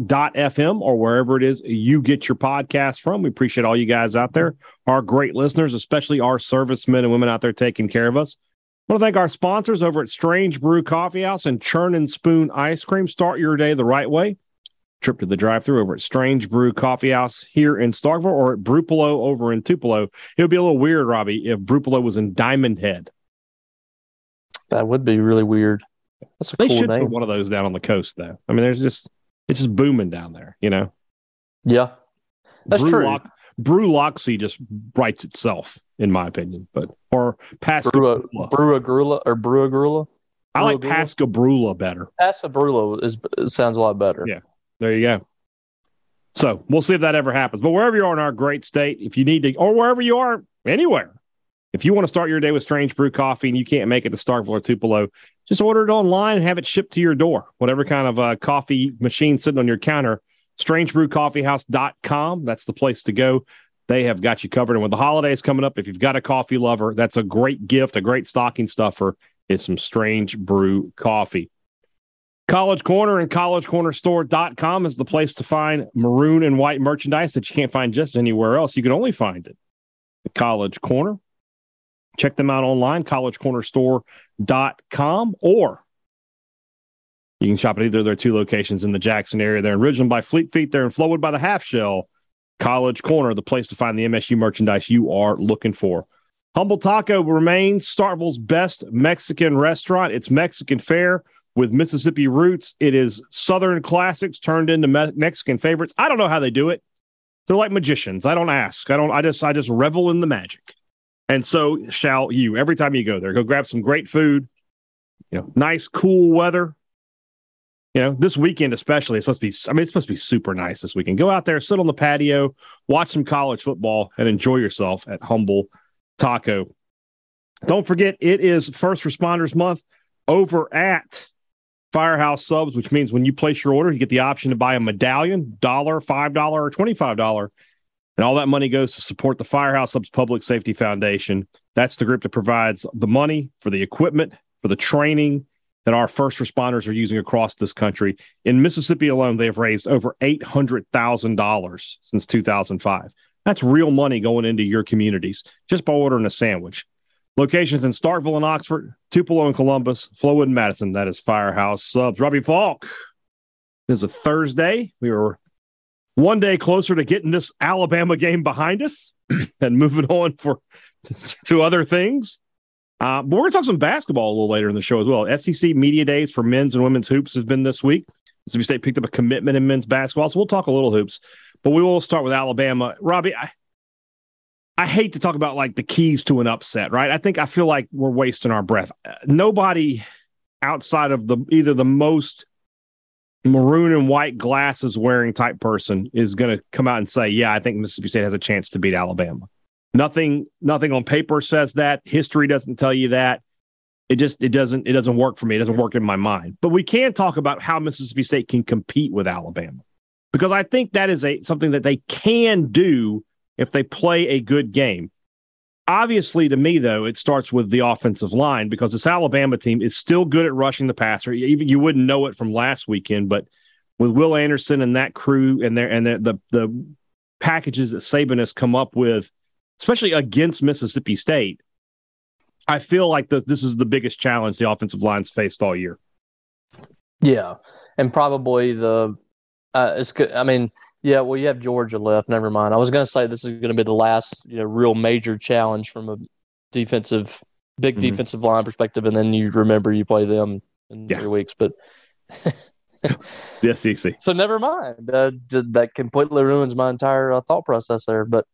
supertalk.fm or wherever it is you get your podcast from. We appreciate all you guys out there, our great listeners, especially our servicemen and women out there taking care of us. I want to thank our sponsors over at Strange Brew Coffee House and Churn and Spoon Ice Cream. Start your day the right way trip to the drive through over at Strange Brew Coffee House here in Starkville or at Brupolo over in Tupelo. It would be a little weird, Robbie, if Brupolo was in Diamond Head. That would be really weird. That's a they cool should name. put one of those down on the coast, though. I mean, there's just it's just booming down there, you know. Yeah, that's Brew true. Lock, Brew Loxy just writes itself, in my opinion. But or Pascagoula. Brua, Brua or Brua I like? Pascagoula better. Pascabrula is sounds a lot better. Yeah. There you go. So we'll see if that ever happens. But wherever you are in our great state, if you need to, or wherever you are, anywhere, if you want to start your day with Strange Brew Coffee and you can't make it to Starkville or Tupelo, just order it online and have it shipped to your door. Whatever kind of uh, coffee machine sitting on your counter, strangebrewcoffeehouse.com. That's the place to go. They have got you covered. And with the holidays coming up, if you've got a coffee lover, that's a great gift, a great stocking stuffer is some Strange Brew Coffee. College Corner and collegecornerstore.com is the place to find maroon and white merchandise that you can't find just anywhere else. You can only find it at College Corner. Check them out online, collegecornerstore.com, or you can shop at either of their two locations in the Jackson area. They're in Ridgeland by Fleet Feet. They're in Flowwood by the Half Shell. College Corner, the place to find the MSU merchandise you are looking for. Humble Taco remains Starkville's best Mexican restaurant. It's Mexican fare with Mississippi roots. It is Southern classics turned into me- Mexican favorites. I don't know how they do it. They're like magicians. I don't ask. I don't. I just. I just revel in the magic. And so shall you. Every time you go there, go grab some great food. You know, nice, cool weather. You know, this weekend especially, it's supposed to be. I mean, it's supposed to be super nice this weekend. Go out there, sit on the patio, watch some college football, and enjoy yourself at Humble Taco. Don't forget, it is First Responders Month over at Firehouse Subs, which means when you place your order, you get the option to buy a medallion, dollar, five dollar, or twenty-five dollar, and all that money goes to support the Firehouse Subs Public Safety Foundation. That's the group that provides the money for the equipment, for the training that our first responders are using across this country. In Mississippi alone, they have raised over eight hundred thousand dollars since two thousand five. That's real money going into your communities just by ordering a sandwich. Locations in Starkville and Oxford, Tupelo and Columbus, Flowwood and Madison. That is Firehouse Subs. Robbie Falk. This is a Thursday. We were one day closer to getting this Alabama game behind us and moving on for to other things. Uh, but we're going to talk some basketball a little later in the show as well. SEC Media Days for men's and women's hoops has been this week. Mississippi State picked up a commitment in men's basketball, so we'll talk a little hoops. But we will start with Alabama. Robbie, I, I hate to talk about like the keys to an upset, right? I think I feel like we're wasting our breath. Nobody outside of the either the most maroon and white glasses wearing type person is going to come out and say, "Yeah, I think Mississippi State has a chance to beat Alabama." Nothing, nothing on paper says that. History doesn't tell you that. It just it doesn't it doesn't work for me. It doesn't work in my mind. But we can talk about how Mississippi State can compete with Alabama because I think that is a something that they can do if they play a good game. Obviously, to me though, it starts with the offensive line because this Alabama team is still good at rushing the passer. Even you wouldn't know it from last weekend, but with Will Anderson and that crew and their and their, the the packages that Saban has come up with, especially against Mississippi State, I feel like the, this is the biggest challenge the offensive line's faced all year. Yeah, and probably the uh, it's good. I mean, yeah. Well, you have Georgia left. Never mind. I was going to say this is going to be the last, you know, real major challenge from a defensive, big Mhm. defensive line perspective, and then you remember you play them in Yeah. three weeks, but The SEC. so never mind. Uh, that completely ruins my entire uh, thought process there. But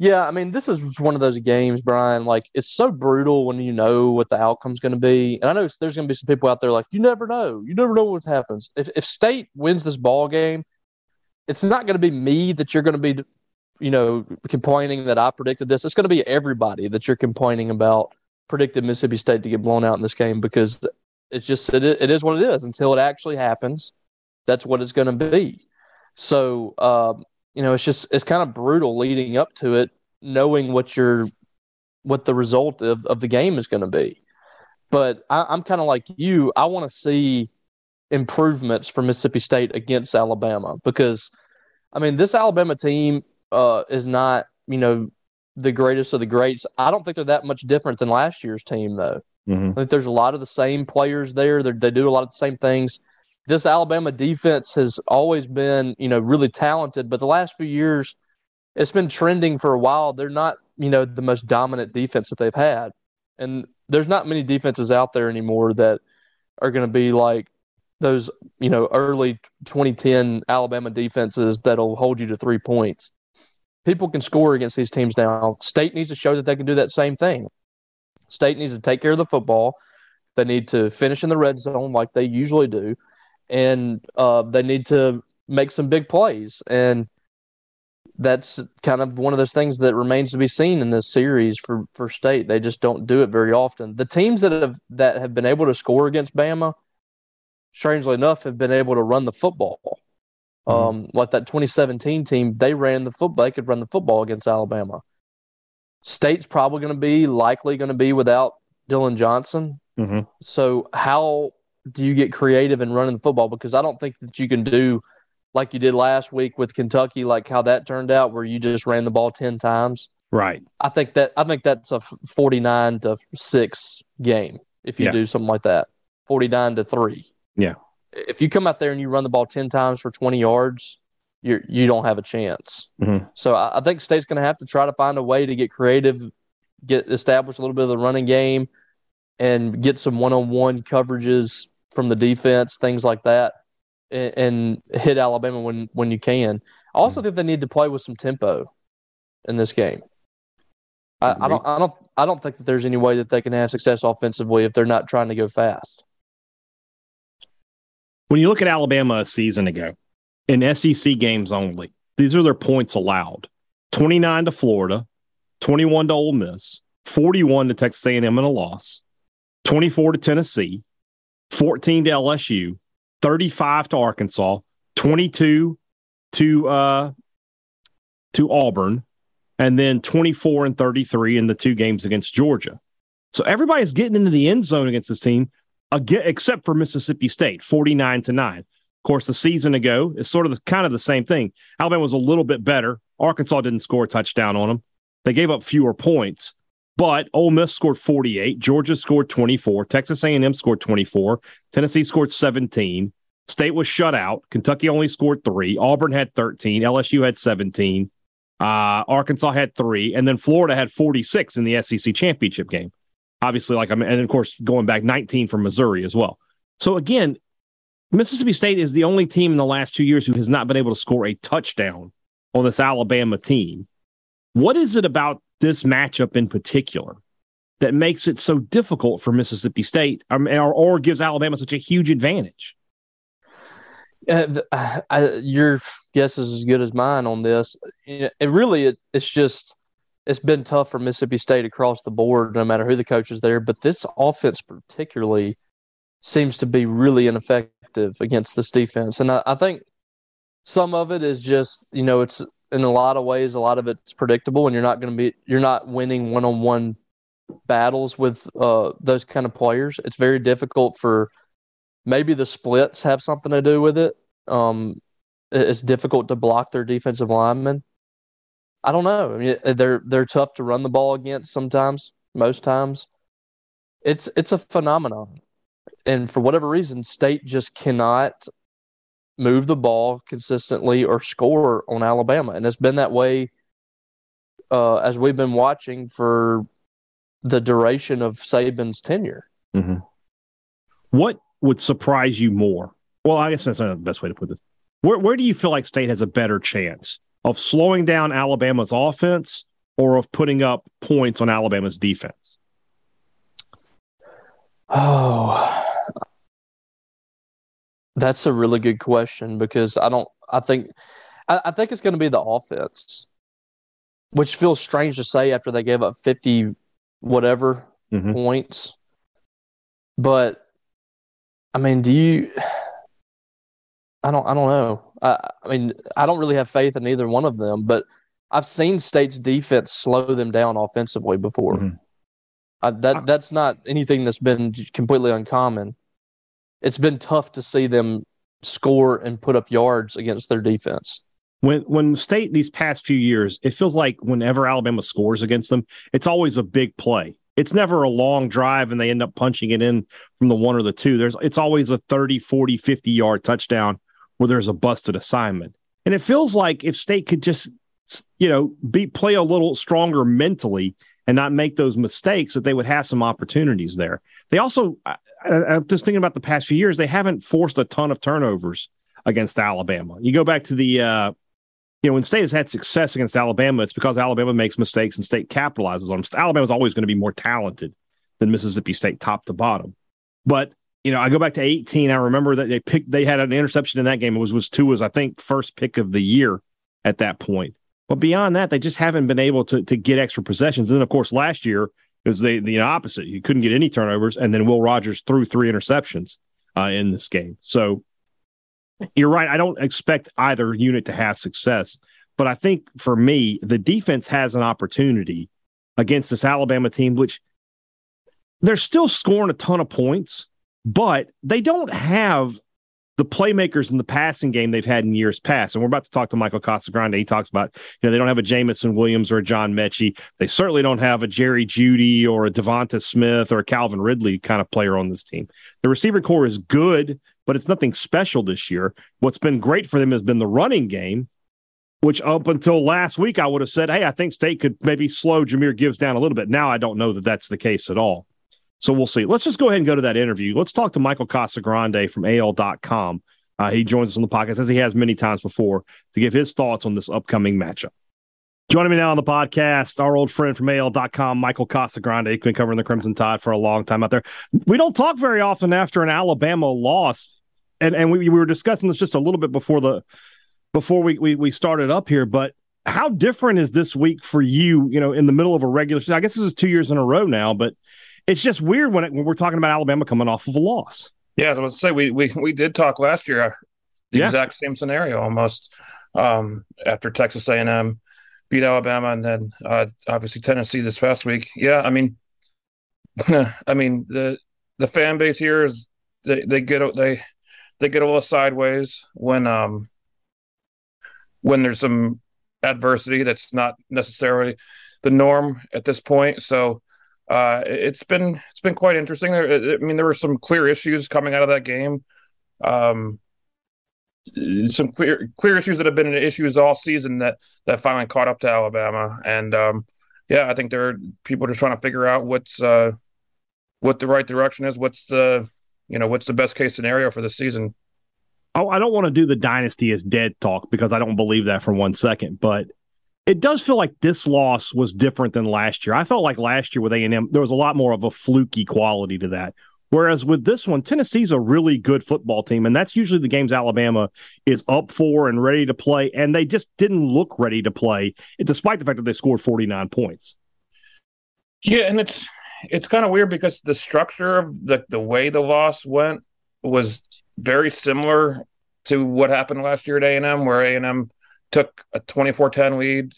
yeah, I mean, this is just one of those games, Brian. Like it's so brutal when you know what the outcome's going to be. And I know there's going to be some people out there like you never know. You never know what happens. If if State wins this ball game, it's not going to be me that you're going to be, you know, complaining that I predicted this. It's going to be everybody that you're complaining about predicted Mississippi State to get blown out in this game because it's just it, it is what it is until it actually happens. That's what it's going to be. So um, you know, it's just it's kind of brutal leading up to it, knowing what your what the result of, of the game is going to be. But I, I'm kind of like you. I want to see improvements for Mississippi State against Alabama because, I mean, this Alabama team uh, is not you know the greatest of the greats. I don't think they're that much different than last year's team though. hmm I think there's a lot of the same players there. They're, they do a lot of the same things. This Alabama defense has always been, you know, really talented, but the last few years, it's been trending for a while. They're not, you know, the most dominant defense that they've had, and there's not many defenses out there anymore that are going to be like those, you know, early 2010 Alabama defenses that'll hold you to three points. People can score against these teams now. State needs to show that they can do that same thing. State needs to take care of the football. They need to finish in the red zone like they usually do, and uh, they need to make some big plays. And that's kind of one of those things that remains to be seen in this series for for State. They just don't do it very often. The teams that have that have been able to score against Bama, strangely enough, have been able to run the football. Um, like that 2017 team, they ran the football. They could run the football against Alabama. State's probably going to be likely going to be without Dylan Johnson. hmm So how do you get creative in running the football? Because I don't think that you can do like you did last week with Kentucky, like how that turned out, where you just ran the ball ten times. Right. I think that I think that's a forty nine to six game if you Yeah. do something like that. Forty nine to three. Yeah. If you come out there and you run the ball ten times for twenty yards, you you don't have a chance. Mhm. So I, I think State's going to have to try to find a way to get creative, get establish a little bit of the running game, and get some one on one coverages from the defense, things like that, and, and hit Alabama when when you can. I also think they need to play with some tempo in this game. I, I don't I don't I don't think that there's any way that they can have success offensively if they're not trying to go fast. When you look at Alabama a season ago, in SEC games only, these are their points allowed: twenty-nine to Florida, twenty-one to Ole Miss, forty-one to Texas A&M in a loss, twenty-four to Tennessee, fourteen to LSU, thirty-five to Arkansas, twenty-two to uh, to Auburn, and then twenty-four and thirty-three in the two games against Georgia. So everybody's getting into the end zone against this team again, except for Mississippi State, 49 to 9. Of course, the season ago is sort of the, kind of the same thing. Alabama was a little bit better. Arkansas didn't score a touchdown on them. They gave up fewer points, but Ole Miss scored 48, Georgia scored 24, Texas A&M scored 24, Tennessee scored 17. State was shut out. Kentucky only scored 3, Auburn had 13, LSU had 17. Uh, Arkansas had 3, and then Florida had 46 in the SEC championship game obviously like I'm, and of course going back 19 from Missouri as well. So again, Mississippi State is the only team in the last two years who has not been able to score a touchdown on this Alabama team. What is it about this matchup in particular that makes it so difficult for Mississippi State or, or gives Alabama such a huge advantage? Uh, I, your guess is as good as mine on this. It really it, it's just it's been tough for Mississippi State across the board, no matter who the coach is there. But this offense particularly seems to be really ineffective against this defense, and I, I think some of it is just you know it's in a lot of ways a lot of it's predictable, and you're not going to be you're not winning one on one battles with uh, those kind of players. It's very difficult for maybe the splits have something to do with it. Um, it- it's difficult to block their defensive linemen. I don't know. I mean, they're they're tough to run the ball against sometimes. Most times, it's it's a phenomenon, and for whatever reason, State just cannot move the ball consistently or score on Alabama, and it's been that way uh, as we've been watching for the duration of Saban's tenure. What would surprise you more? Well, I guess that's not the best way to put this. Where where do you feel like State has a better chance of slowing down Alabama's offense or of putting up points on Alabama's defense? Oh, that's a really good question because I don't. I think I, I think it's going to be the offense, which feels strange to say after they gave up fifty whatever mm-hmm. points. But I mean, do you? I don't. I don't know. I, I mean, I don't really have faith in either one of them. But I've seen State's defense slow them down offensively before. Mm-hmm. I, that that's not anything that's been completely uncommon. It's been tough to see them score and put up yards against their defense. When when state these past few years, it feels like whenever Alabama scores against them, it's always a big play. It's never a long drive and they end up punching it in from the one or the two. There's it's always a 30, 40, 50 yard touchdown where there's a busted assignment. And it feels like if state could just you know, be play a little stronger mentally and not make those mistakes that they would have some opportunities there. They also I, am just thinking about the past few years, they haven't forced a ton of turnovers against Alabama. You go back to the uh, you know, when State has had success against Alabama, it's because Alabama makes mistakes and State capitalizes on them. Alabama's always going to be more talented than Mississippi State, top to bottom. But you know, I go back to 18. I remember that they picked, they had an interception in that game. It was was two was I think first pick of the year at that point. But beyond that, they just haven't been able to to get extra possessions. And then of course last year it was the the opposite. You couldn't get any turnovers, and then Will Rogers threw three interceptions uh, in this game. So you're right. I don't expect either unit to have success, but I think for me, the defense has an opportunity against this Alabama team, which they're still scoring a ton of points, but they don't have the playmakers in the passing game they've had in years past. And we're about to talk to Michael Casagrande. He talks about, you know, they don't have a Jameson Williams or a John Metchie. They certainly don't have a Jerry Jeudy or a Devonta Smith or a Calvin Ridley kind of player on this team. The receiver corps is good, but it's nothing special this year. What's been great for them has been the running game, which up until last week, I would have said, hey, I think State could maybe slow Jahmyr Gibbs down a little bit. Now I don't know that that's the case at all. So we'll see. Let's just go ahead and go to that interview. Let's talk to Michael Casagrande from AL.com. Uh, he joins us on the podcast, as he has many times before, to give his thoughts on this upcoming matchup. Joining me now on the podcast, our old friend from AL.com, Michael Casagrande. He's been covering the Crimson Tide for a long time out there. We don't talk very often after an Alabama loss, and and we, we were discussing this just a little bit before the before we, we we started up here. But how different is this week for you? You know, in the middle of a regular season, I guess this is two years in a row now, but it's just weird when, it, when we're talking about Alabama coming off of a loss. Yeah, I was going to say we we we did talk last year, uh, the yeah. exact same scenario almost um, after Texas A and M beat Alabama, and then uh, obviously Tennessee this past week. Yeah, I mean, I mean the the fan base here is they they get they they get a little sideways when um when there's some adversity that's not necessarily the norm at this point. So uh, it's been it's been quite interesting. I mean, there were some clear issues coming out of that game. Um, some clear clear issues that have been issues all season that that finally caught up to Alabama. And um, yeah, I think there are people just trying to figure out what's uh, what the right direction is. What's the you know what's the best case scenario for the season. Oh, I don't want to do the dynasty as dead talk because I don't believe that for one second. But it does feel like this loss was different than last year. I felt like last year with A and M there was a lot more of a fluky quality to that Whereas with this one, Tennessee's a really good football team, and that's usually the games Alabama is up for and ready to play, and they just didn't look ready to play, despite the fact that they scored 49 points. Yeah, and it's it's kind of weird because the structure of the the way the loss went was very similar to what happened last year at A&M, where A&M took a 24-10 lead.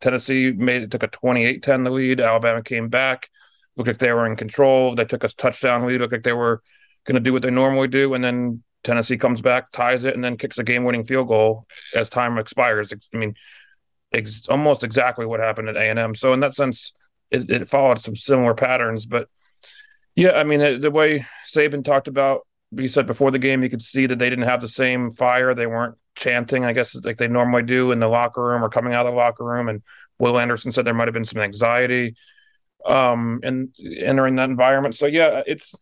Tennessee made it took a 28-10 lead. Alabama came back looked like they were in control. They took a touchdown lead, looked like they were going to do what they normally do, and then Tennessee comes back, ties it, and then kicks a game-winning field goal as time expires. I mean, ex- almost exactly what happened at A and M. So in that sense, it, it, followed some similar patterns. But yeah, I mean, the, the way Saban talked about, he said before the game, you could see that they didn't have the same fire. They weren't chanting, I guess, like they normally do in the locker room or coming out of the locker room. And Will Anderson said there might have been some anxiety um, and entering that environment. So yeah, it's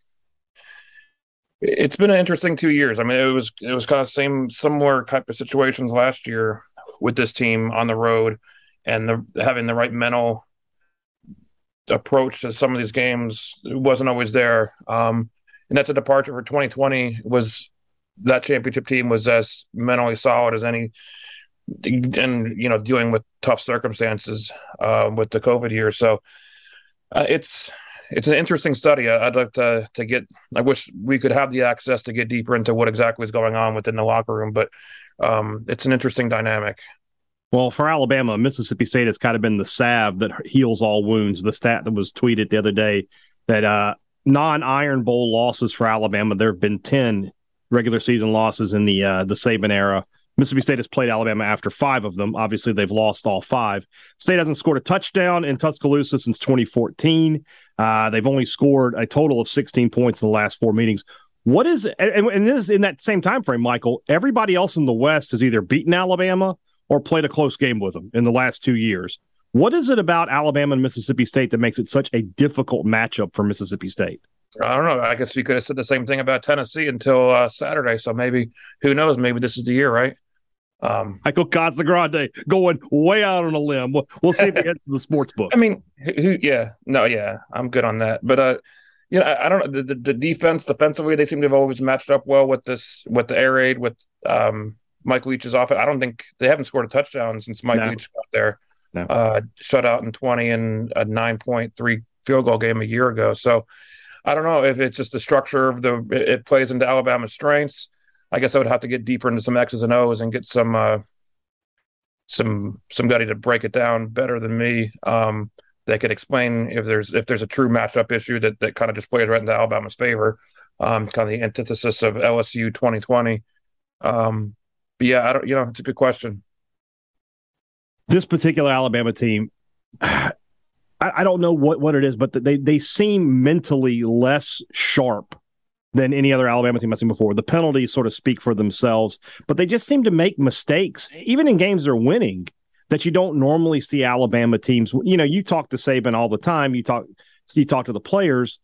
It's been an interesting two years. I mean, it was it was kind of same similar type of situations last year with this team on the road, and the, having the right mental approach to some of these games wasn't always there. Um, and that's a departure for 2020. Was that championship team was as mentally solid as any, and you know dealing with tough circumstances uh, with the COVID year. So uh, it's it's an interesting study. I'd like to to get. I wish we could have the access to get deeper into what exactly is going on within the locker room, but um, it's an interesting dynamic. Well, for Alabama, Mississippi State has kind of been the salve that heals all wounds. The stat that was tweeted the other day that uh, non-Iron Bowl losses for Alabama, there have been ten regular season losses in the uh, the Saban era. Mississippi State has played Alabama after five of them. Obviously, they've lost all five. State hasn't scored a touchdown in Tuscaloosa since 2014. Uh, they've only scored a total of 16 points in the last four meetings. What is and, and this in that same time frame, Michael? Everybody else in the West has either beaten Alabama or played a close game with them in the last two years. What is it about Alabama and Mississippi State that makes it such a difficult matchup for Mississippi State? I don't know. I guess you could have said the same thing about Tennessee until uh, Saturday. So maybe, who knows? Maybe this is the year, right? Um, Michael Casagrande going way out on a limb. We'll, we'll see if he gets to the sports book. I mean, who, yeah, no, yeah, I'm good on that. But uh, you know, I, I don't know the, the, the, defense defensively. They seem to have always matched up well with this with the air raid with um, Mike Leach's offense. I don't think they haven't scored a touchdown since Mike no. Leach got there. No. Uh, shut out in 20 and a 9.3 field goal game a year ago. So I don't know if it's just the structure of the it plays into Alabama's strengths. I guess I would have to get deeper into some X's and O's and get some uh, some somebody to break it down better than me. Um, that could explain if there's if there's a true matchup issue that that kind of just plays right into Alabama's favor. Um, kind of the antithesis of LSU 2020. Um, but yeah, I don't. You know, it's a good question. This particular Alabama team, I, I don't know what what it is, but they they seem mentally less sharp than any other Alabama team I've seen before. The penalties sort of speak for themselves, but they just seem to make mistakes, even in games they're winning, that you don't normally see Alabama teams. You know, you talk to Saban all the time. You talk, you talk to the players.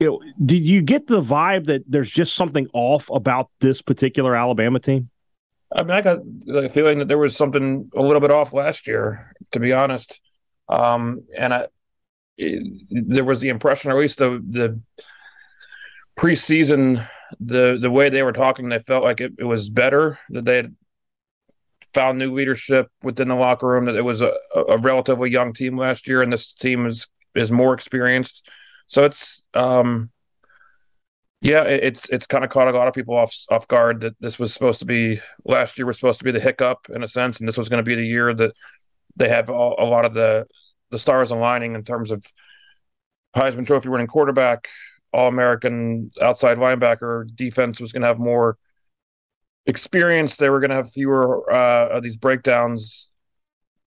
You know, did you get the vibe that there's just something off about this particular Alabama team? I mean, I got the feeling that there was something a little bit off last year, to be honest. Um, and I, it, there was the impression, or at least the the preseason, the the way they were talking, they felt like it, it was better that they had found new leadership within the locker room. That it was a, a relatively young team last year, and this team is is more experienced. So it's um, yeah, it's it's kind of caught a lot of people off off guard that this was supposed to be last year was supposed to be the hiccup in a sense, and this was going to be the year that they have all, a lot of the the stars aligning in terms of Heisman Trophy winning quarterback, all American outside linebacker defense was going to have more experience. They were going to have fewer uh, of these breakdowns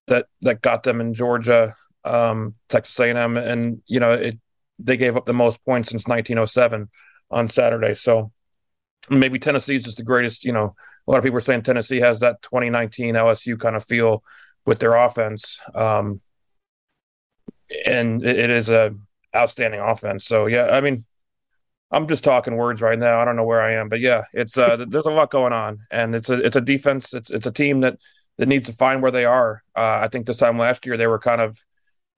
that that got them in Georgia, um, Texas A&M, and you know it. They gave up the most points since 1907 on Saturday. So maybe Tennessee is just the greatest. You know, a lot of people are saying Tennessee has that 2019 LSU kind of feel with their offense, um, and it, it is a outstanding offense. So yeah, I mean, I'm just talking words right now. I don't know where I am, but yeah, it's uh, there's a lot going on, and it's a it's a defense. It's it's a team that that needs to find where they are. Uh, I think this time last year they were kind of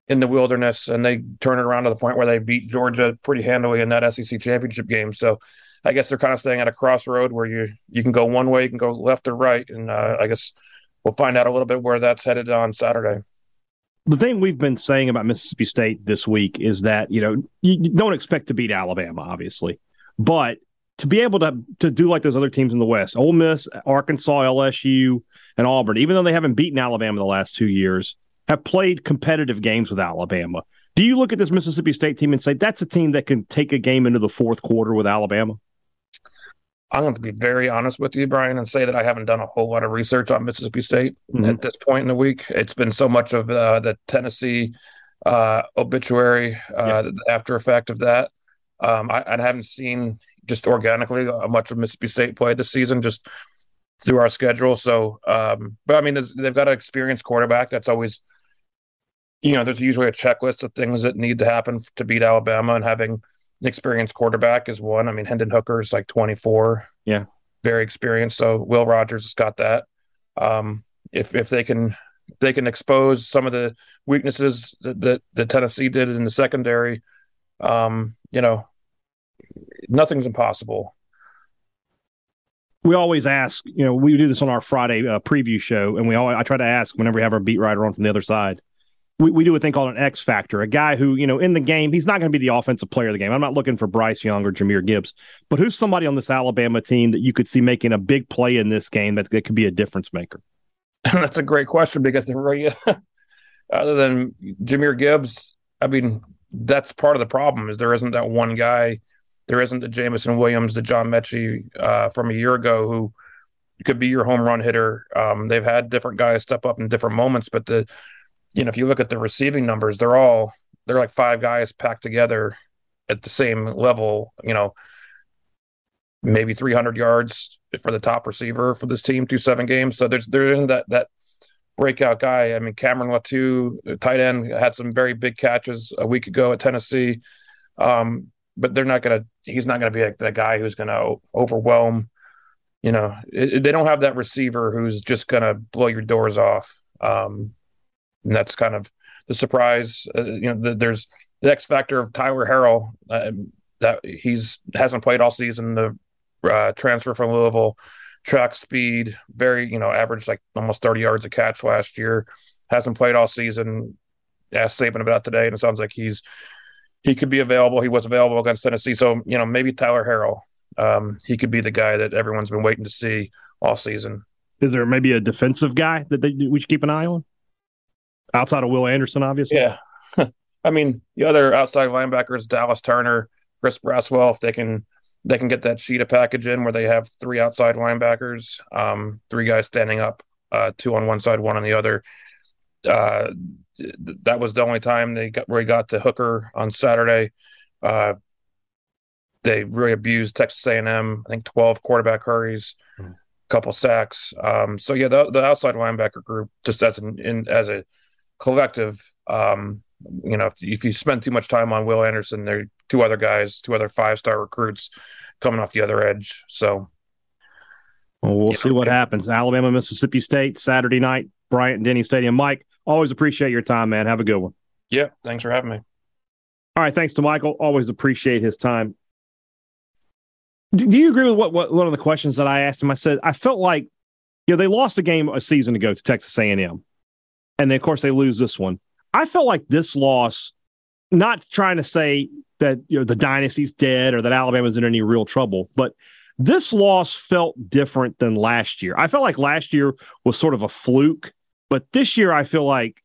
in the wilderness, and they turn it around to the point where they beat Georgia pretty handily in that SEC championship game. So I guess they're kind of staying at a crossroad where you you can go one way, you can go left or right, and uh, I guess we'll find out a little bit where that's headed on Saturday the thing we've been saying about Mississippi State this week is that you know you don't expect to beat Alabama, obviously, but to be able to to do like those other teams in the West, Ole Miss, Arkansas, LSU, and Auburn, even though they haven't beaten Alabama the last two years, have played competitive games with Alabama. Do you look at this Mississippi State team and say that's a team that can take a game into the fourth quarter with Alabama? I'm going to be very honest with you, Brian, and say that I haven't done a whole lot of research on Mississippi State mm-hmm. at this point in the week. It's been so much of uh, the Tennessee uh, obituary, uh, yeah. the after effect of that. Um, I, I, haven't seen just organically much of Mississippi State play this season, just through our schedule. So, um, but I mean, they've got an experienced quarterback. That's always, you know, there's usually a checklist of things that need to happen to beat Alabama, and having an experienced quarterback is one. I mean, Hendon Hooker is like 24. Yeah. Very experienced. So Will Rogers has got that. Um, if if they can they can expose some of the weaknesses that, that, that Tennessee did in the secondary, um, you know, nothing's impossible. We always ask, you know, we do this on our Friday uh, preview show, and we always I try to ask whenever we have our beat writer on from the other side we, we do a thing called an X factor, a guy who, you know, in the game, he's not going to be the offensive player of the game. I'm not looking for Bryce Young or Jahmyr Gibbs, but who's somebody on this Alabama team that you could see making a big play in this game that, that could be a difference maker? That's a great question because the really, other than Jahmyr Gibbs, I mean, that's part of the problem is there isn't that one guy. There isn't the Jameson Williams, the John Metchie uh, from a year ago who could be your home run hitter. Um, they've had different guys step up in different moments, but the you know, if you look at the receiving numbers, they're all they're like five guys packed together at the same level. You know, maybe 300 yards for the top receiver for this team through seven games. So there's there isn't that that breakout guy. I mean, Cameron Latu, tight end, had some very big catches a week ago at Tennessee. Um, but they're not gonna. He's not gonna be like the guy who's gonna overwhelm. You know, it, they don't have that receiver who's just gonna blow your doors off. Um, and that's kind of the surprise. Uh, you know, the, there's the X factor of Tyler Harrell uh, that he's hasn't played all season. The uh, transfer from Louisville, track speed, very you know, averaged like almost 30 yards a catch last year. Hasn't played all season. Asked Saban about today, and it sounds like he's he could be available. He was available against Tennessee, so you know maybe Tyler Harrell. Um, he could be the guy that everyone's been waiting to see all season. Is there maybe a defensive guy that they, we should keep an eye on? Outside of Will Anderson, obviously. Yeah. I mean, the other outside linebackers, Dallas Turner, Chris Braswell, if they can they can get that cheetah package in where they have three outside linebackers, um, three guys standing up, uh, two on one side, one on the other. Uh, that was the only time they got where he got to Hooker on Saturday. Uh, they really abused Texas A&M. I think twelve quarterback hurries, a mm-hmm. couple sacks. Um, so yeah, the, the outside linebacker group just as an in, as a collective. Um, you know, if, if, you spend too much time on Will Anderson, there are two other guys, two other five star recruits coming off the other edge. So well, we'll see know, what happens. Alabama, Mississippi State, Saturday night, Bryant Denny Stadium. Mike, always appreciate your time, man. Have a good one. Yeah, thanks for having me. All right, thanks to Michael. Always appreciate his time. Do, do you agree with what, what one of the questions that I asked him? I said I felt like you know they lost a game a season ago to Texas A&M and then of course they lose this one. I felt like this loss, not trying to say that you know the dynasty's dead or that Alabama's in any real trouble, but this loss felt different than last year. I felt like last year was sort of a fluke, but this year I feel like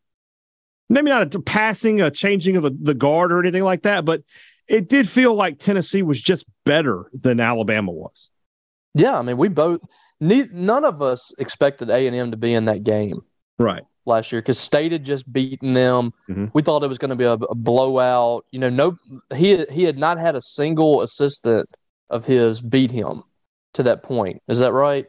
maybe not a passing, a changing of the, the guard or anything like that, but it did feel like Tennessee was just better than Alabama was. Yeah, I mean, we both none of us expected A and M to be in that game. Right last year because State had just beaten them. Mm-hmm. We thought it was going to be a, a, blowout. You know, no, he he had not had a single assistant of his beat him to that point. Is that right?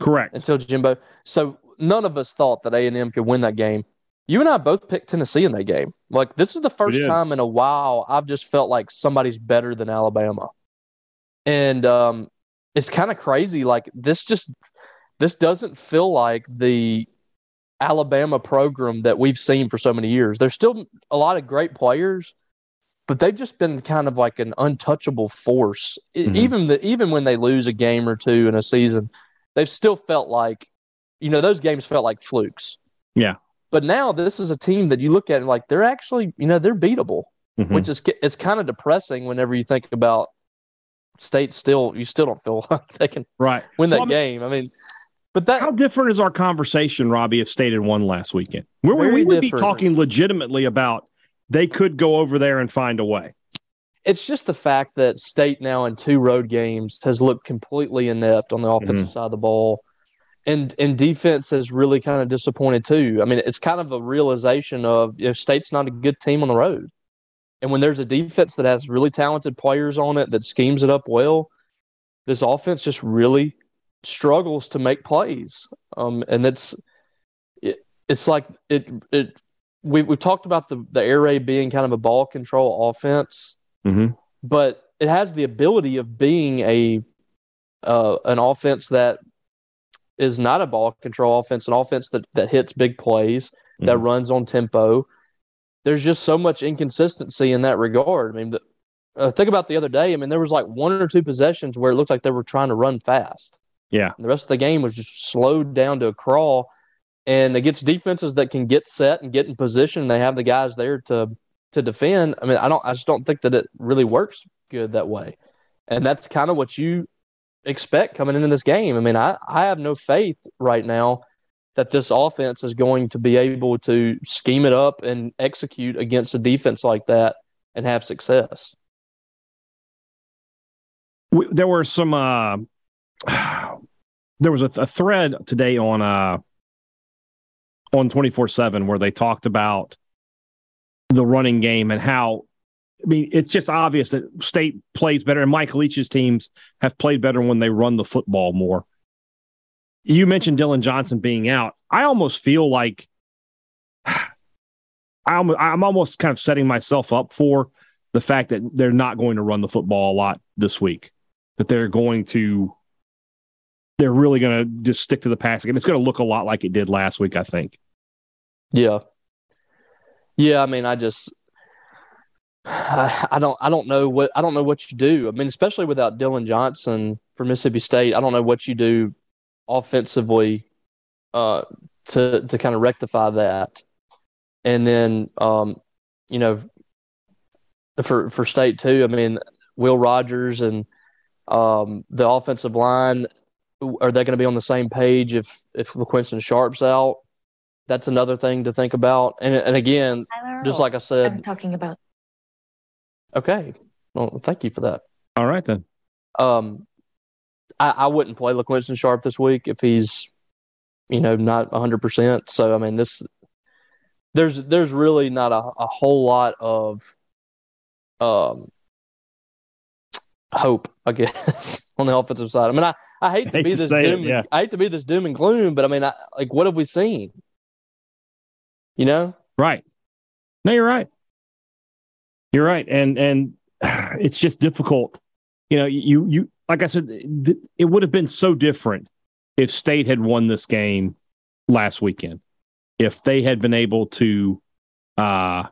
Correct. Until Jimbo. So none of us thought that A and M could win that game. You and I both picked Tennessee in that game. Like this is the first time in a while I've just felt like somebody's better than Alabama, and um, it's kind of crazy. Like this just this doesn't feel like the Alabama program that we've seen for so many years. There's still a lot of great players, but they've just been kind of like an untouchable force. Mm-hmm. Even the even when they lose a game or two in a season, they've still felt like, you know, those games felt like flukes. Yeah. But now this is a team that you look at and like they're actually, you know, they're beatable, mm-hmm. which is it's kind of depressing whenever you think about state. Still, you still don't feel like they can right win that well, game. I mean, but that how different is our conversation, Robbie, if State had won last weekend? Where we, we would be talking legitimately about they could go over there and find a way. It's just the fact that State now in two road games has looked completely inept on the offensive mm-hmm. side of the ball. And and defense has really kind of disappointed too. I mean, it's kind of a realization of you know, State's not a good team on the road. And when there's a defense that has really talented players on it that schemes it up well, this offense just really struggles to make plays. Um, and it's it, it's like it it we we've talked about the the air raid being kind of a ball control offense, mm-hmm. but it has the ability of being a uh, an offense that is not a ball control offense, an offense that that hits big plays, mm-hmm. that runs on tempo. There's just so much inconsistency in that regard. I mean, the, uh, think about the other day. I mean, there was like one or two possessions where it looked like they were trying to run fast. Yeah. And the rest of the game was just slowed down to a crawl. And against defenses that can get set and get in position, they have the guys there to to defend. I mean, I don't I just don't think that it really works good that way. And that's kind of what you expect coming into this game. I mean, I, I have no faith right now that this offense is going to be able to scheme it up and execute against a defense like that and have success. There were some uh, there was a, a, thread today on uh on 24/7 where they talked about the running game and how I mean, it's just obvious that State plays better, and Mike Leach's teams have played better when they run the football more. You mentioned Dylan Johnson being out. I almost feel like I'm, I'm almost kind of setting myself up for the fact that they're not going to run the football a lot this week. That they're going to, they're really going to just stick to the passing, and it's going to look a lot like it did last week. I think. Yeah. Yeah, I mean, I just I, don't I don't know what I don't know what you do. I mean, especially without Dylan Johnson for Mississippi State, I don't know what you do offensively uh, to to kind of rectify that. And then um, you know for for State too, I mean, Will Rogers and um, the offensive line are they going to be on the same page if if LaQuinston Sharpe's out? That's another thing to think about. And and again, just like I said, I was talking about Okay. Well, thank you for that. All right then. Um, I, I wouldn't play LaQuinston Sharpe this week if he's, you know, not hundred percent. So I mean, this there's there's really not a, a whole lot of um hope, I guess, on the offensive side. I mean, I, I hate to I hate be to this doom. It, yeah. I hate to be this doom and gloom, but I mean, I, like, what have we seen? You know, right? No, you're right. You're right, and and it's just difficult. You know, you you like I said, it would have been so different if State had won this game last weekend. If they had been able to, uh,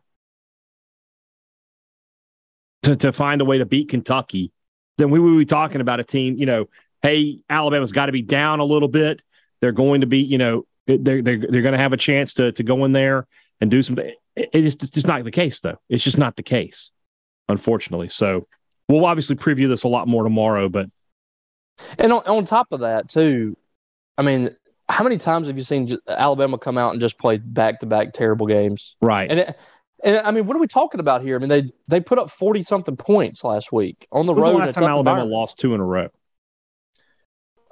to to find a way to beat Kentucky, then we would be talking about a team. You know, hey, Alabama's got to be down a little bit. They're going to be, you know, they're they're they're going to have a chance to to go in there and do some. It is just not the case, though. It's just not the case, unfortunately. So we'll obviously preview this a lot more tomorrow. But and on, on top of that, too, I mean, how many times have you seen Alabama come out and just play back to back terrible games? Right. And it, and I mean, what are we talking about here? I mean, they they put up forty something points last week on the road. The last time Alabama lost two in a row.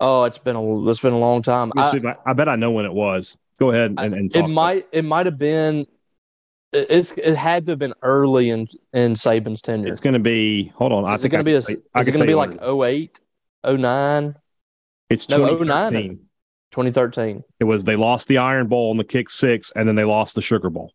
Oh, it's been a it's been a long time. I, I, bet I know when it was. Go ahead and, and it might it might have been it's it had to have been early in in Saban's tenure. It's going to be. Hold on. I is think it going to be. A, is it going to be like 08, 09? It's no 09. 2013. It was they lost the Iron Bowl in the Kick Six, and then they lost the Sugar Bowl.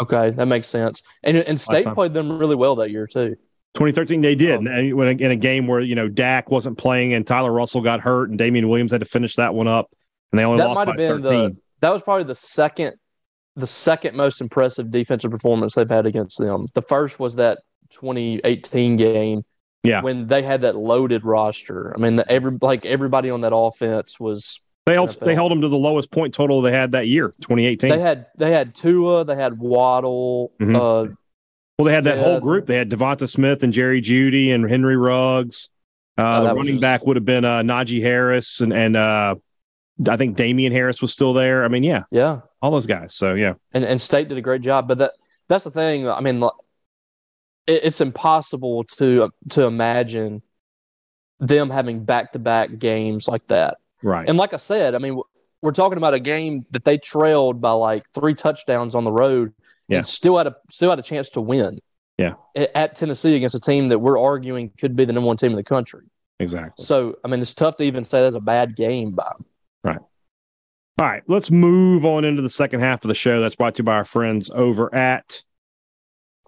Okay, that makes sense. And and State played them really well that year too. 2013, they did. Um, and when in a game where you know Dak wasn't playing and Tyler Russell got hurt and Damian Williams had to finish that one up, and they only that lost might have been 13. the that was probably the second the second most impressive defensive performance they've had against them. The first was that 2018 game. Yeah. When they had that loaded roster. I mean, the, every like everybody on that offense was they held NFL. they held them to the lowest point total they had that year, 2018. They had they had Tua, they had Waddle, mm-hmm. uh, well, they had that whole group. They had Devonta Smith and Jerry Jeudy and Henry Ruggs. Uh, oh, the running just... back would have been uh, Najee Harris and and uh, I think Damien Harris was still there. I mean, yeah, yeah, all those guys. So yeah, and and State did a great job. But that that's the thing. I mean, it, it's impossible to to imagine them having back to back games like that. Right. And like I said, I mean, we're talking about a game that they trailed by like three touchdowns on the road, yeah. and still had a still had a chance to win. Yeah. At Tennessee against a team that we're arguing could be the number one team in the country. Exactly. So I mean, it's tough to even say that's a bad game by them. Right. All right, let's move on into the second half of the show. That's brought to you by our friends over at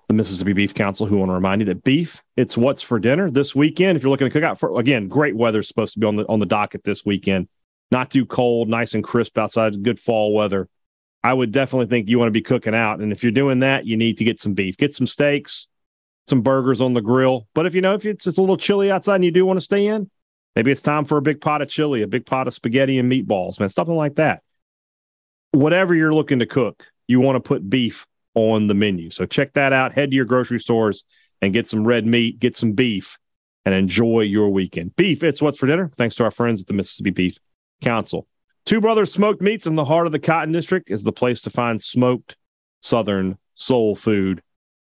the Mississippi Beef Council, who want to remind you that beef, it's what's for dinner this weekend. If you're looking to cook out for, again, great weather is supposed to be on the on the docket this weekend. Not too cold, nice and crisp outside, good fall weather. I would definitely think you want to be cooking out. And if you're doing that, you need to get some beef, get some steaks, some burgers on the grill. But if you know if it's, it's a little chilly outside and you do want to stay in, maybe it's time for a big pot of chili, a big pot of spaghetti and meatballs, man, something like that. Whatever you're looking to cook, you want to put beef on the menu. So check that out. Head to your grocery stores and get some red meat, get some beef, and enjoy your weekend. Beef, it's what's for dinner. Thanks to our friends at the Mississippi Beef Council. Two Brothers Smoked Meats in the heart of the Cotton District is the place to find smoked Southern soul food.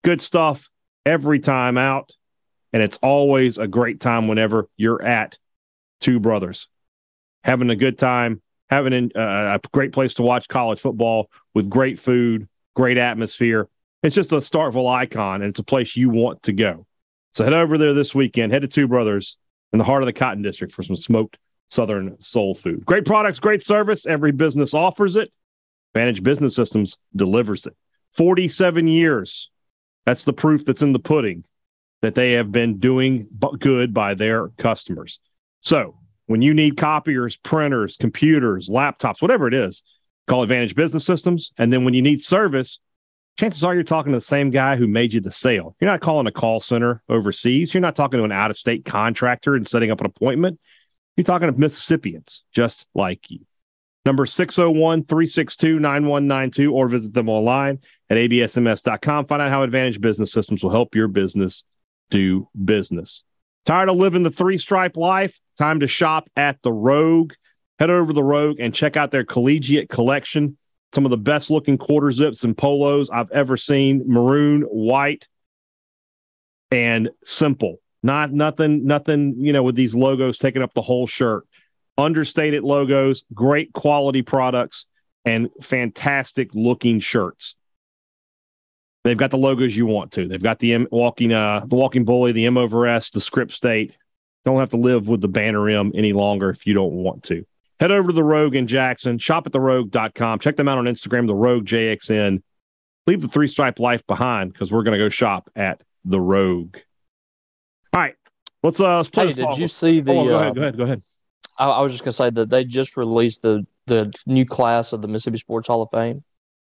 Good stuff every time out. And it's always a great time whenever you're at Two Brothers. Having a good time, having a, uh, a great place to watch college football with great food, great atmosphere. It's just a Starkville icon, and it's a place you want to go. So head over there this weekend. Head to Two Brothers in the heart of the Cotton District for some smoked Southern soul food. Great products, great service. Every business offers it. Vantage Business Systems delivers it. 47 years. That's the proof that's in the pudding that they have been doing good by their customers. So when you need copiers, printers, computers, laptops, whatever it is, call Advantage Business Systems. And then when you need service, chances are you're talking to the same guy who made you the sale. You're not calling a call center overseas. You're not talking to an out of state contractor and setting up an appointment. You're talking to Mississippians just like you. Number 601 362 9192 or visit them online at absms.com. Find out how Advantage Business Systems will help your business do business. Tired of living the three stripe life? Time to shop at the Rogue. Head over to the Rogue and check out their collegiate collection. Some of the best looking quarter zips and polos I've ever seen maroon, white, and simple. Not nothing, nothing, you know, with these logos taking up the whole shirt. Understated logos, great quality products, and fantastic looking shirts. They've got the logos you want to. They've got the M, walking, uh, the walking bully, the M over S, the script state. Don't have to live with the banner M any longer if you don't want to. Head over to the Rogue in Jackson. Shop at the therogue.com. Check them out on Instagram, the Rogue JXN. Leave the three stripe life behind because we're going to go shop at the Rogue. All right, let's uh let's play. Hey, did you see the? Oh, go, ahead, uh, go ahead. Go ahead. I, I was just gonna say that they just released the the new class of the Mississippi Sports Hall of Fame.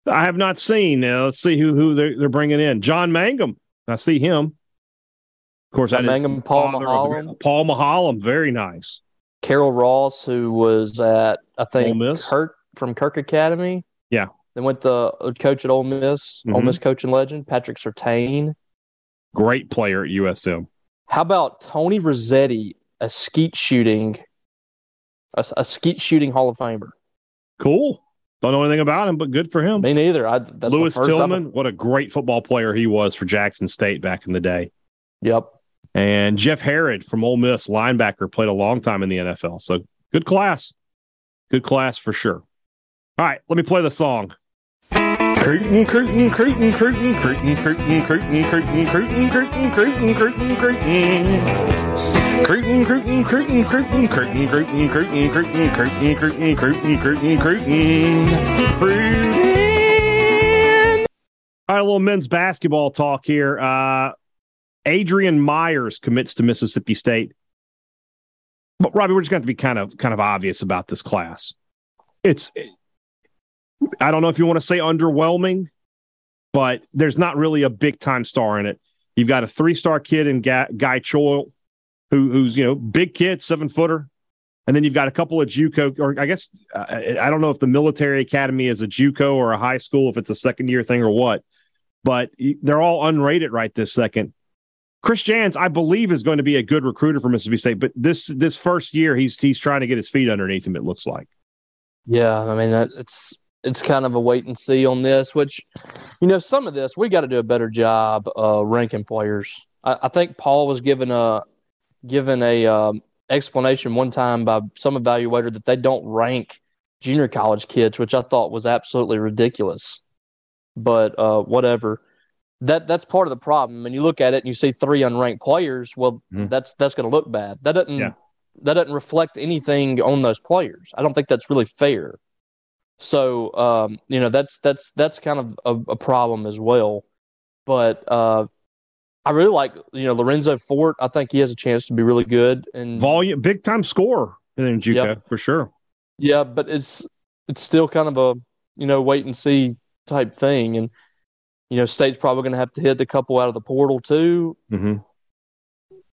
I have not seen. Uh, let's see who who they're, they're bringing in. John Mangum. I see him. Of course, John that Mangum, Paul father of Maholm. the- Paul Maholm, very nice. Carol Ross, who was at I think? Kirk from Kirk Academy. Yeah. Then went to uh, coach at Ole Miss, Ole Mhm. Miss coaching legend Patrick Surtain. Great player at USM. How about Tony Rossetti, a skeet shooting, a, a skeet shooting Hall of Famer? Cool. Don't know anything about him, but good for him. Me neither. I, that's Lewis the first I've- Tillman, what a great football player he was for Jackson State back in the day. Yep. And Jeff Herrod from Ole Miss, linebacker, played a long time in the NFL. So good class. Good class for sure. All right, let me play the song. Curtain, curtain, curtain, curtain, curtain, curtain, curtain, curtain, curtain, curtain, curtain, curtain, curtain. Curtain, curtain, curtain, curtain, curtain, curtain, curtain, curtain, curtain, curtain, curtain, curtain, curtain. All right, a little men's basketball talk here. Uh, Adrian Myers commits to Mississippi State. But Robbie, we're just going to to be kind of kind of obvious about this class. It's I don't know if you want to say underwhelming, but there's not really a big time star in it. You've got a three star kid in Gai, Gai Chol, who, who's you know big kid, seven footer, and then you've got a couple of JUCO, or I guess uh, I don't know if the military academy is a JUCO or a high school, if it's a second year thing or what, but they're all unrated right this second. Chris Jans, I believe, is going to be a good recruiter for Mississippi State, but this this first year he's he's trying to get his feet underneath him. It looks like. Yeah, I mean it's it's kind of a wait and see on this. Which, you know, some of this we got to do a better job uh, ranking players. I, I think Paul was given a given a um, explanation one time by some evaluator that they don't rank junior college kids, which I thought was absolutely ridiculous. But uh, whatever. That that's part of the problem. And you look at it and you see three unranked players, well, Mhm. that's that's going to look bad. That doesn't Yeah. that doesn't reflect anything on those players. I don't think that's really fair. So um, you know that's that's that's kind of a, a problem as well. but uh, I really like you know Lorenzo Fort. I think he has a chance to be really good and volume, big time score in JUCO yep. for sure. Yeah, but it's it's still kind of a you know wait and see type thing, and you know State's probably going to have to hit a couple out of the portal too. Mm-hmm.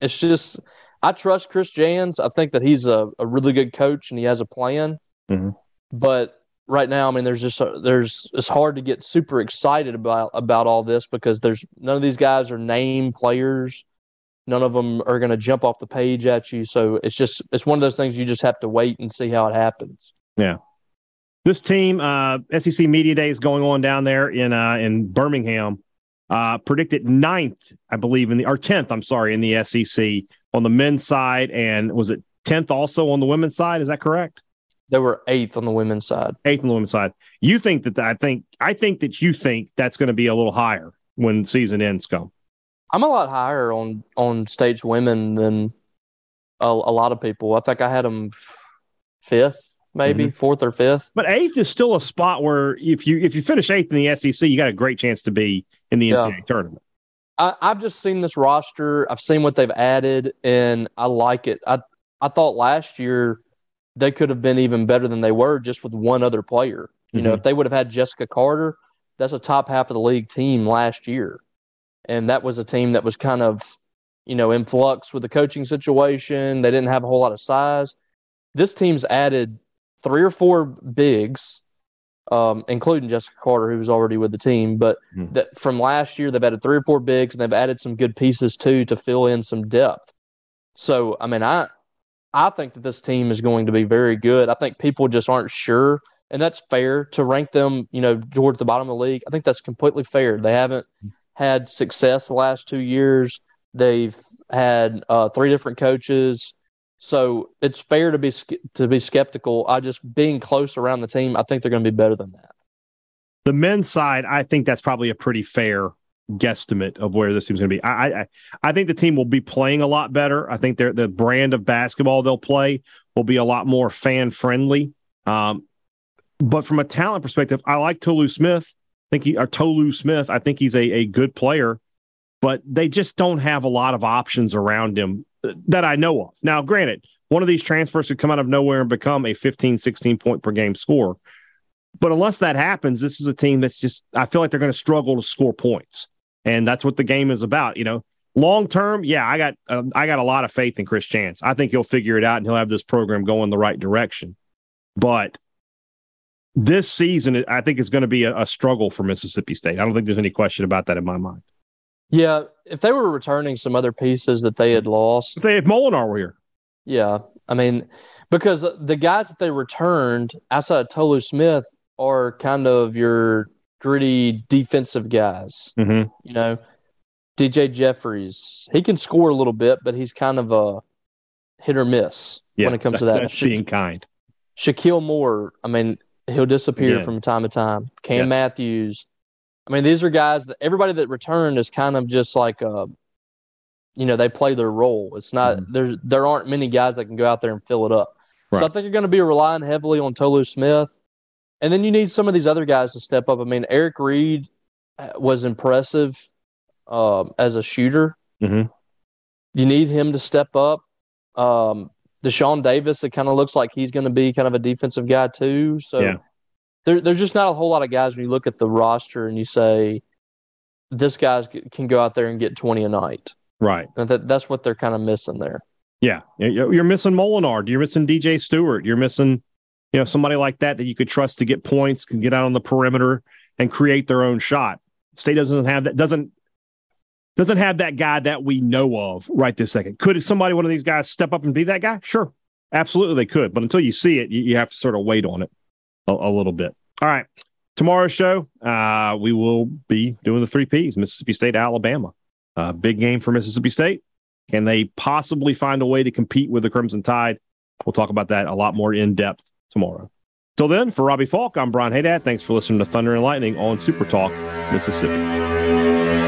It's just I trust Chris Jans. I think that he's a, a really good coach and he has a plan. Mm-hmm. But right now, I mean, there's just a, there's it's hard to get super excited about about all this because there's none of these guys are name players. None of them are going to jump off the page at you. So it's just it's one of those things you just have to wait and see how it happens. Yeah. This team, uh, SEC Media Day is going on down there in uh, in Birmingham. Uh, predicted ninth, I believe, in the or tenth. I'm sorry, in the SEC on the men's side, and was it tenth also on the women's side? Is that correct? They were eighth on the women's side. Eighth on the women's side. You think that I think I think that you think that's going to be a little higher when season ends come. I'm a lot higher on on stage women than a, a lot of people. I think I had them fifth maybe mm-hmm. fourth or fifth. But eighth is still a spot where if you if you finish eighth in the SEC, you got a great chance to be in the NCAA yeah. tournament. I, have just seen this roster. I've seen what they've added, and I like it. I I thought last year they could have been even better than they were just with one other player. You mm-hmm. know, if they would have had Jessica Carter, that's a top half of the league team last year, and that was a team that was kind of you know in flux with the coaching situation. They didn't have a whole lot of size. This team's added three or four bigs, um, including Jessica Carter, who was already with the team. But mm. that from last year, they've added three or four bigs, and they've added some good pieces too to fill in some depth. So, I mean, I I think that this team is going to be very good. I think people just aren't sure, and that's fair to rank them, you know, towards the bottom of the league. I think that's completely fair. They haven't had success the last two years. They've had uh, three different coaches. So it's fair to be to be skeptical. I just being close around the team, I think they're going to be better than that. The men's side, I think that's probably a pretty fair guesstimate of where this team's going to be. I, I I think the team will be playing a lot better. I think the brand of basketball they'll play will be a lot more fan friendly. Um, but from a talent perspective, I like Tolu Smith. I think he or Tolu Smith. I think he's a, a good player, but they just don't have a lot of options around him that I know of. Now, granted, one of these transfers could come out of nowhere and become a 15, 16 point per game score. But unless that happens, this is a team that's just, I feel like they're going to struggle to score points. And that's what the game is about. You know, long term, yeah, I got, uh, I got a lot of faith in Chris Jans. I think he'll figure it out and he'll have this program going the right direction. But this season, I think is going to be a, a struggle for Mississippi State. I don't think there's any question about that in my mind. Yeah, if they were returning some other pieces that they had lost, if, they, if Molinar were here, yeah, I mean, because the guys that they returned outside of Tolu Smith are kind of your gritty defensive guys. Mm-hmm. You know, DJ Jeffries, he can score a little bit, but he's kind of a hit or miss yeah, when it comes that, to that. That's Sha- being kind. Shakeel Moore, I mean, he'll disappear Again. from time to time. Cam yes. Matthews, I mean, these are guys that everybody that returned is kind of just like a, uh, you know, they play their role. It's not mm. there. There aren't many guys that can go out there and fill it up. Right. So I think you're going to be relying heavily on Tolu Smith, and then you need some of these other guys to step up. I mean, Eric Reed uh, was impressive um, as a shooter. Mm-hmm. You need him to step up. Um, Deshaun Davis, it kind of looks like he's going to be kind of a defensive guy too. So yeah there, there's just not a whole lot of guys when you look at the roster and you say this guy can go out there and get 20 a night. Right. And that, that's what they're kind of missing there. Yeah. You're missing Molinar. You're missing DJ Stewart. You're missing, you know, somebody like that that you could trust to get points, can get out on the perimeter and create their own shot. State doesn't have that, doesn't doesn't have that guy that we know of right this second. Could somebody, one of these guys, step up and be that guy? Sure. Absolutely, they could. But until you see it, you, you have to sort of wait on it a, a little bit. All right. Tomorrow's show, uh, we will be doing the three Ps Mississippi State, Alabama. Uh, big game for Mississippi State. Can they possibly find a way to compete with the Crimson Tide? We'll talk about that a lot more in depth tomorrow. Till then, for Robbie Faulk, I'm Brian Haydad. Thanks for listening to Thunder and Lightning on Super Talk, Mississippi.